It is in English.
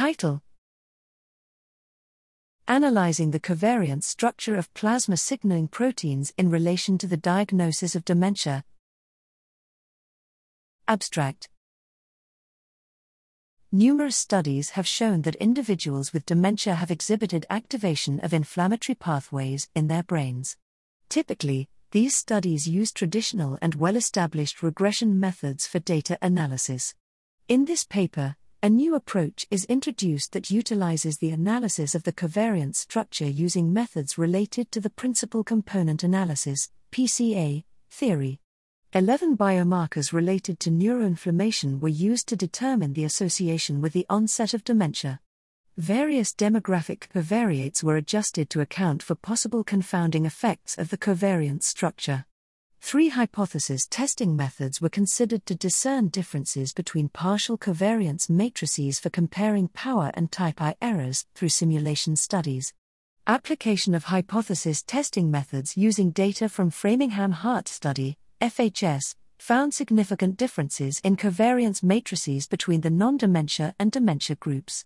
Title Analyzing the covariance structure of plasma signaling proteins in relation to the diagnosis of dementia. Abstract Numerous studies have shown that individuals with dementia have exhibited activation of inflammatory pathways in their brains. Typically, these studies use traditional and well established regression methods for data analysis. In this paper, a new approach is introduced that utilizes the analysis of the covariance structure using methods related to the principal component analysis PCA, theory. 11 biomarkers related to neuroinflammation were used to determine the association with the onset of dementia. Various demographic covariates were adjusted to account for possible confounding effects of the covariance structure. Three hypothesis testing methods were considered to discern differences between partial covariance matrices for comparing power and type I errors through simulation studies. Application of hypothesis testing methods using data from Framingham Heart Study, FHS, found significant differences in covariance matrices between the non dementia and dementia groups.